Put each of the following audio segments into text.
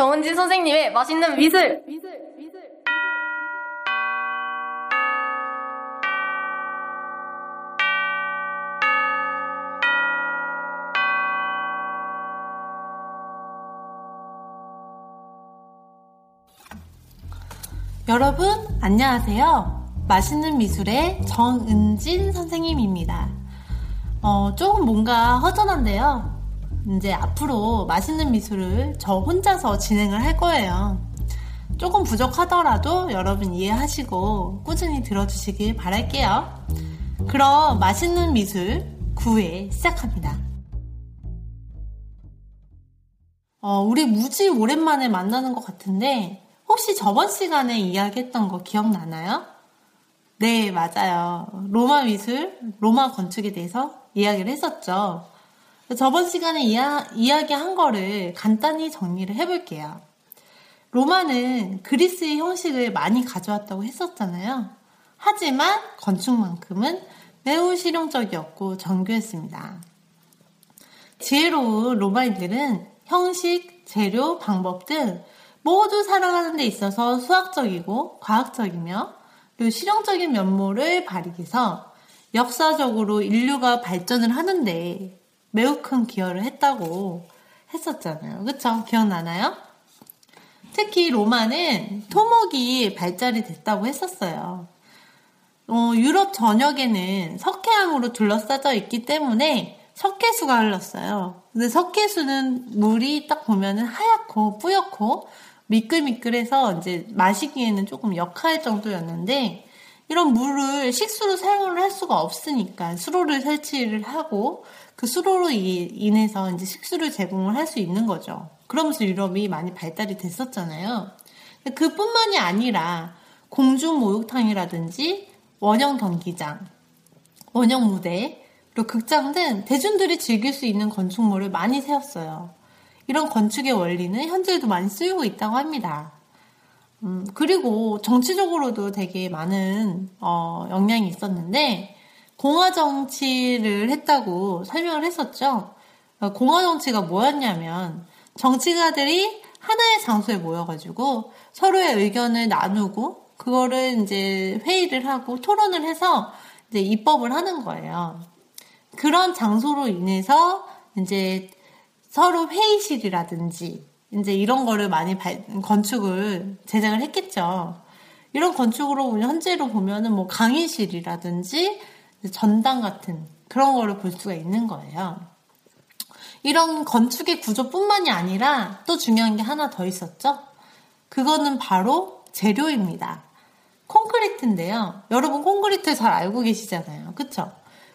정은진 선생님의 맛있는 미술. 여러분, 안녕하세요. 맛있는 미술의 정은진 선생님입니다. 어, 조금 뭔가 허전한데요. 이제 앞으로 맛있는 미술을 저 혼자서 진행을 할 거예요. 조금 부족하더라도 여러분 이해하시고 꾸준히 들어주시길 바랄게요. 그럼 맛있는 미술 9회 시작합니다. 어, 우리 무지 오랜만에 만나는 것 같은데, 혹시 저번 시간에 이야기했던 거 기억나나요? 네, 맞아요. 로마 미술, 로마 건축에 대해서 이야기를 했었죠. 저번 시간에 이야, 이야기한 거를 간단히 정리를 해볼게요. 로마는 그리스의 형식을 많이 가져왔다고 했었잖아요. 하지만 건축만큼은 매우 실용적이었고 정교했습니다. 지혜로운 로마인들은 형식, 재료, 방법 등 모두 살아가는 데 있어서 수학적이고 과학적이며 그리고 실용적인 면모를 발휘해서 역사적으로 인류가 발전을 하는데 매우 큰 기여를 했다고 했었잖아요. 그쵸? 기억나나요? 특히 로마는 토목이 발달이 됐다고 했었어요. 어, 유럽 전역에는 석회암으로 둘러싸져 있기 때문에 석회수가 흘렀어요. 근데 석회수는 물이 딱 보면은 하얗고 뿌옇고 미끌미끌해서 이제 마시기에는 조금 역할 정도였는데 이런 물을 식수로 사용을 할 수가 없으니까 수로를 설치를 하고 그 수로로 인해서 이제 식수를 제공을 할 수 있는 거죠. 그러면서 유럽이 많이 발달이 됐었잖아요. 그뿐만이 아니라 공중 목욕탕이라든지 원형 경기장, 원형 무대, 그리고 극장 등 대중들이 즐길 수 있는 건축물을 많이 세웠어요. 이런 건축의 원리는 현재도 많이 쓰이고 있다고 합니다. 음, 그리고 정치적으로도 되게 많은 어, 영향이 있었는데 공화 정치를 했다고 설명을 했었죠. 어, 공화 정치가 뭐였냐면 정치가들이 하나의 장소에 모여가지고 서로의 의견을 나누고 그거를 이제 회의를 하고 토론을 해서 이제 입법을 하는 거예요. 그런 장소로 인해서 이제 서로 회의실이라든지 이제 이런 거를 많이 발, 건축을 제작을 했겠죠. 이런 건축으로 현재로 보면은 뭐 강의실이라든지 전당 같은 그런 거를 볼 수가 있는 거예요. 이런 건축의 구조뿐만이 아니라 또 중요한 게 하나 더 있었죠. 그거는 바로 재료입니다. 콘크리트인데요. 여러분 콘크리트 잘 알고 계시잖아요. 그쵸?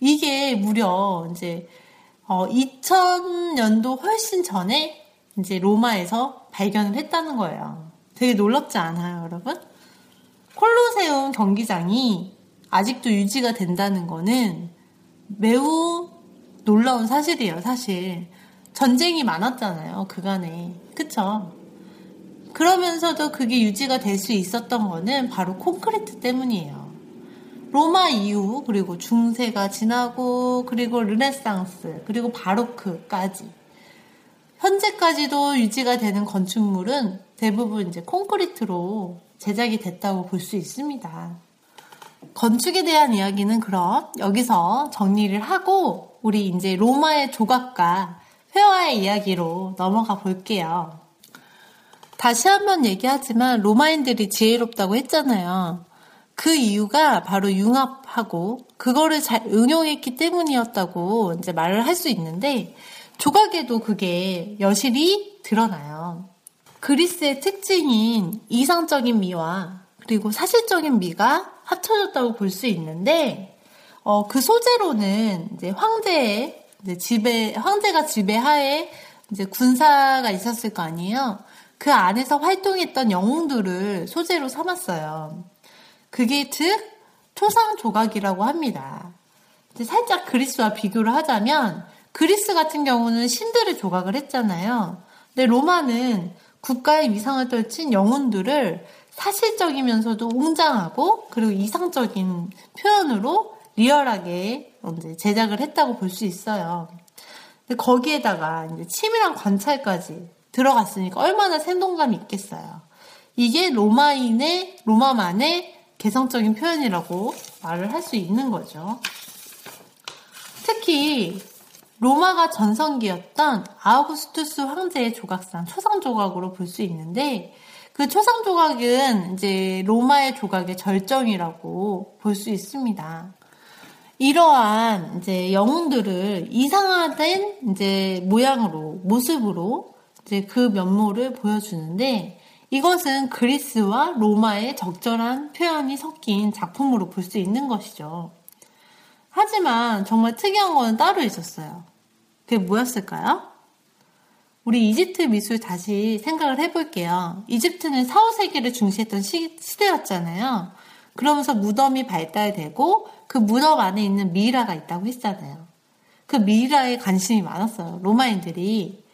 이게 무려 이제 어, 2000년도 훨씬 전에 이제 로마에서 발견을 했다는 거예요. 되게 놀랍지 않아요, 여러분? 콜로세움 경기장이 아직도 유지가 된다는 거는 매우 놀라운 사실이에요, 사실. 전쟁이 많았잖아요, 그간에. 그쵸? 그러면서도 그게 유지가 될 수 있었던 거는 바로 콘크리트 때문이에요. 로마 이후, 그리고 중세가 지나고, 그리고 르네상스, 그리고 바로크까지. 현재까지도 유지가 되는 건축물은 대부분 이제 콘크리트로 제작이 됐다고 볼 수 있습니다. 건축에 대한 이야기는 그럼 여기서 정리를 하고 우리 이제 로마의 조각과 회화의 이야기로 넘어가 볼게요. 다시 한번 얘기하지만 로마인들이 지혜롭다고 했잖아요. 그 이유가 바로 융합하고 그거를 잘 응용했기 때문이었다고 이제 말을 할 수 있는데 조각에도 그게 여실히 드러나요. 그리스의 특징인 이상적인 미와 그리고 사실적인 미가 합쳐졌다고 볼 수 있는데 어, 그 소재로는 이제 황제의 이제 지배 황제가 지배하에 이제 군사가 있었을 거 아니에요. 그 안에서 활동했던 영웅들을 소재로 삼았어요. 그게 즉 초상 조각이라고 합니다. 살짝 그리스와 비교를 하자면 그리스 같은 경우는 신들을 조각을 했잖아요. 근데 로마는 국가의 위상을 떨친 영혼들을 사실적이면서도 웅장하고 그리고 이상적인 표현으로 리얼하게 제작을 했다고 볼 수 있어요. 근데 거기에다가 이제 치밀한 관찰까지 들어갔으니까 얼마나 생동감이 있겠어요. 이게 로마인의 로마만의 개성적인 표현이라고 말을 할 수 있는 거죠. 특히 로마가 전성기였던 아우구스투스 황제의 조각상 초상 조각으로 볼 수 있는데 그 초상 조각은 이제 로마의 조각의 절정이라고 볼 수 있습니다. 이러한 이제 영웅들을 이상화된 이제 모양으로 모습으로 이제 그 면모를 보여주는데 이것은 그리스와 로마의 적절한 표현이 섞인 작품으로 볼 수 있는 것이죠. 하지만 정말 특이한 거는 따로 있었어요. 그게 뭐였을까요? 우리 이집트 미술 다시 생각을 해볼게요. 이집트는 4, 5세기를 중시했던 시, 시대였잖아요. 그러면서 무덤이 발달되고 그 무덤 안에 있는 미이라가 있다고 했잖아요. 그 미이라에 관심이 많았어요. 로마인들이.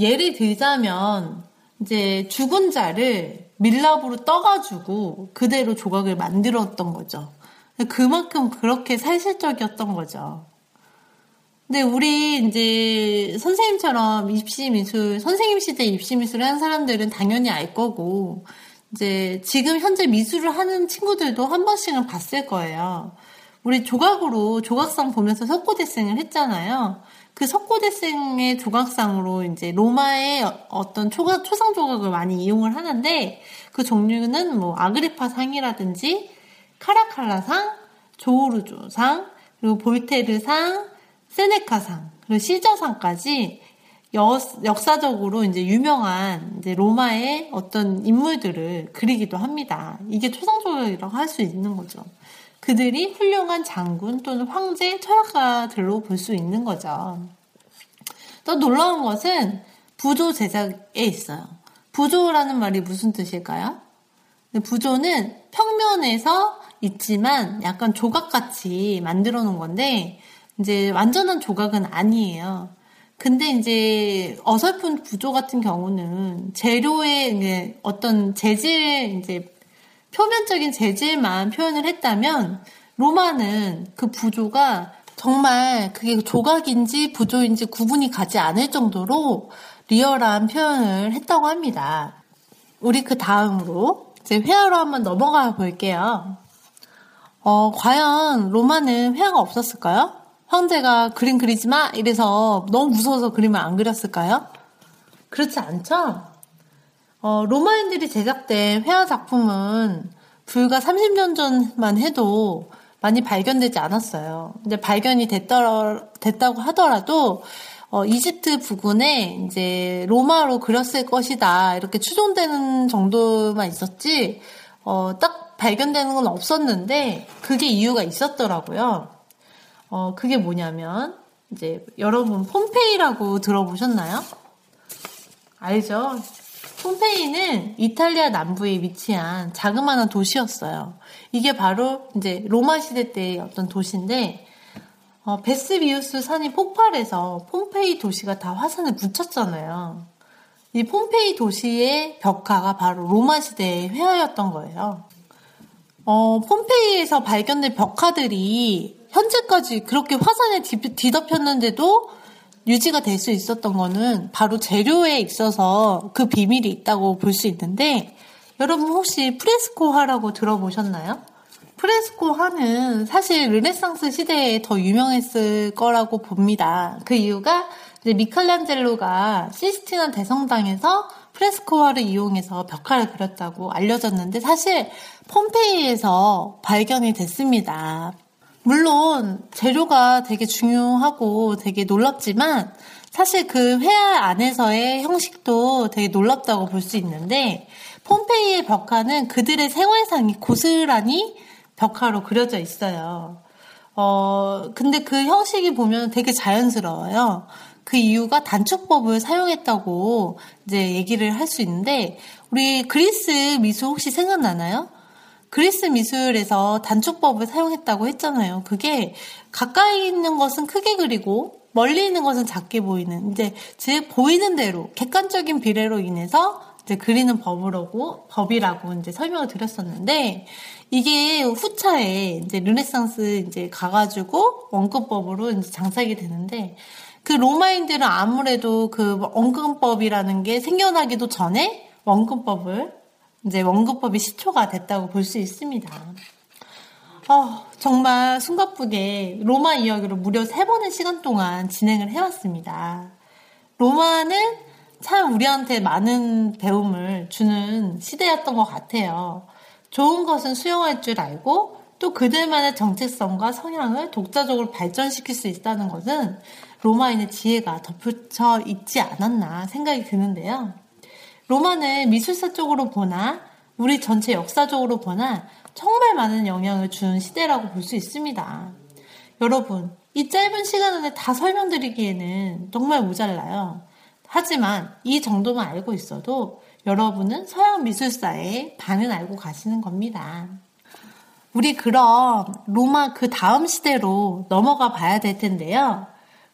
예를 들자면 이제 죽은 자를 밀랍으로 떠가지고 그대로 조각을 만들었던 거죠. 그만큼 그렇게 사실적이었던 거죠. 근데 우리 이제 선생님처럼 입시 미술, 선생님 시대 입시 미술을 한 사람들은 당연히 알 거고, 이제 지금 현재 미술을 하는 친구들도 한 번씩은 봤을 거예요. 우리 조각으로 조각상 보면서 석고대생을 했잖아요. 그 석고대생의 조각상으로 이제 로마의 어떤 초각, 초상 조각을 많이 이용을 하는데 그 종류는 뭐 아그리파 상이라든지 카라칼라상, 조우르조상, 그리고 볼테르상, 세네카상, 그리고 시저상까지 여, 역사적으로 이제 유명한 이제 로마의 어떤 인물들을 그리기도 합니다. 이게 초상조각이라고 할 수 있는 거죠. 그들이 훌륭한 장군 또는 황제, 철학가들로 볼 수 있는 거죠. 또 놀라운 것은 부조 제작에 있어요. 부조라는 말이 무슨 뜻일까요? 부조는 평면에서 있지만 약간 조각같이 만들어 놓은 건데 이제 완전한 조각은 아니에요. 근데 이제 어설픈 구조 같은 경우는 재료의 어떤 재질 이제 표면적인 재질만 표현을 했다면 로마는 그 부조가 정말 그게 조각인지 부조인지 구분이 가지 않을 정도로 리얼한 표현을 했다고 합니다. 우리 그 다음으로 이제 회화로 한번 넘어가 볼게요. 어, 과연 로마는 회화가 없었을까요? 황제가 그림 그리지 마! 이래서 너무 무서워서 그림을 안 그렸을까요? 그렇지 않죠? 어, 로마인들이 제작된 회화 작품은 불과 30년 전만 해도 많이 발견되지 않았어요. 이제 발견이 됐더, 됐다고 하더라도 어, 이집트 부근에 이제 로마로 그렸을 것이다 이렇게 추정되는 정도만 있었지 어, 딱 발견되는 건 없었는데 그게 이유가 있었더라고요. 어, 그게 뭐냐면, 이제, 여러분, 폼페이라고 들어보셨나요? 알죠? 폼페이는 이탈리아 남부에 위치한 자그마한 도시였어요. 이게 바로 이제 로마 시대 때의 어떤 도시인데, 어, 베스비우스 산이 폭발해서 폼페이 도시가 다 화산을 붙였잖아요. 이 폼페이 도시의 벽화가 바로 로마 시대의 회화였던 거예요. 어, 폼페이에서 발견된 벽화들이 현재까지 그렇게 화산에 뒤덮였는데도 유지가 될 수 있었던 거는 바로 재료에 있어서 그 비밀이 있다고 볼 수 있는데 여러분 혹시 프레스코화라고 들어보셨나요? 프레스코화는 사실 르네상스 시대에 더 유명했을 거라고 봅니다. 그 이유가 미켈란젤로가 시스티나 대성당에서 프레스코화를 이용해서 벽화를 그렸다고 알려졌는데 사실 폼페이에서 발견이 됐습니다. 물론 재료가 되게 중요하고 되게 놀랍지만 사실 그 회화 안에서의 형식도 되게 놀랍다고 볼 수 있는데 폼페이의 벽화는 그들의 생활상이 고스란히 벽화로 그려져 있어요. 어, 근데 그 형식이 보면 되게 자연스러워요. 그 이유가 단축법을 사용했다고 이제 얘기를 할 수 있는데, 우리 그리스 미술 혹시 생각나나요? 그리스 미술에서 단축법을 사용했다고 했잖아요. 그게 가까이 있는 것은 크게 그리고 멀리 있는 것은 작게 보이는 이제 즉 보이는 대로 객관적인 비례로 인해서 이제 그리는 법으로고 법이라고 이제 설명을 드렸었는데 이게 후차에 이제 르네상스 이제 가가지고 원근법으로 이제 장착이 되는데 그 로마인들은 아무래도 그 원근법이라는 게 생겨나기도 전에 원근법을 이제 원근법이 시초가 됐다고 볼 수 있습니다. 어, 정말 숨가쁘게 로마 이야기로 무려 세 번의 시간 동안 진행을 해왔습니다. 로마는 참 우리한테 많은 배움을 주는 시대였던 것 같아요. 좋은 것은 수용할 줄 알고 또 그들만의 정체성과 성향을 독자적으로 발전시킬 수 있다는 것은 로마인의 지혜가 덧붙여 있지 않았나 생각이 드는데요. 로마는 미술사 쪽으로 보나 우리 전체 역사적으로 보나 정말 많은 영향을 준 시대라고 볼 수 있습니다. 여러분, 이 짧은 시간 안에 다 설명드리기에는 정말 모자라요. 하지만 이 정도만 알고 있어도 여러분은 서양 미술사의 반은 알고 가시는 겁니다. 우리 그럼 로마 그 다음 시대로 넘어가 봐야 될 텐데요.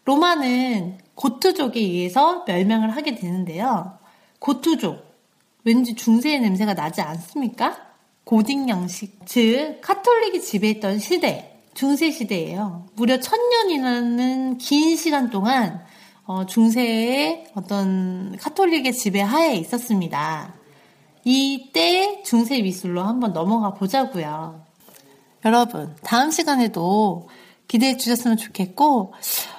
로마는 고투족에 의해서 멸망을 하게 되는데요. 고투족. 왠지 중세의 냄새가 나지 않습니까? 고딕 양식, 즉 카톨릭이 지배했던 시대, 중세 시대예요. 무려 천년이라는 긴 시간 동안 어, 중세의 어떤 카톨릭의 지배 하에 있었습니다. 이때 중세 미술로 한번 넘어가 보자고요. 여러분, 다음 시간에도 기대해 주셨으면 좋겠고,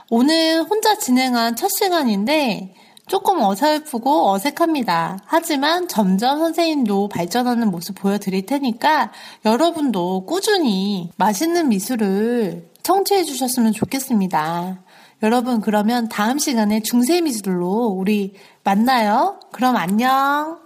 오늘 혼자 진행한 첫 시간인데, 조금 어설프고 어색합니다. 하지만 점점 선생님도 발전하는 모습 보여드릴 테니까 여러분도 꾸준히 맛있는 미술을 청취해 주셨으면 좋겠습니다. 여러분 그러면 다음 시간에 중세 미술로 우리 만나요. 그럼 안녕.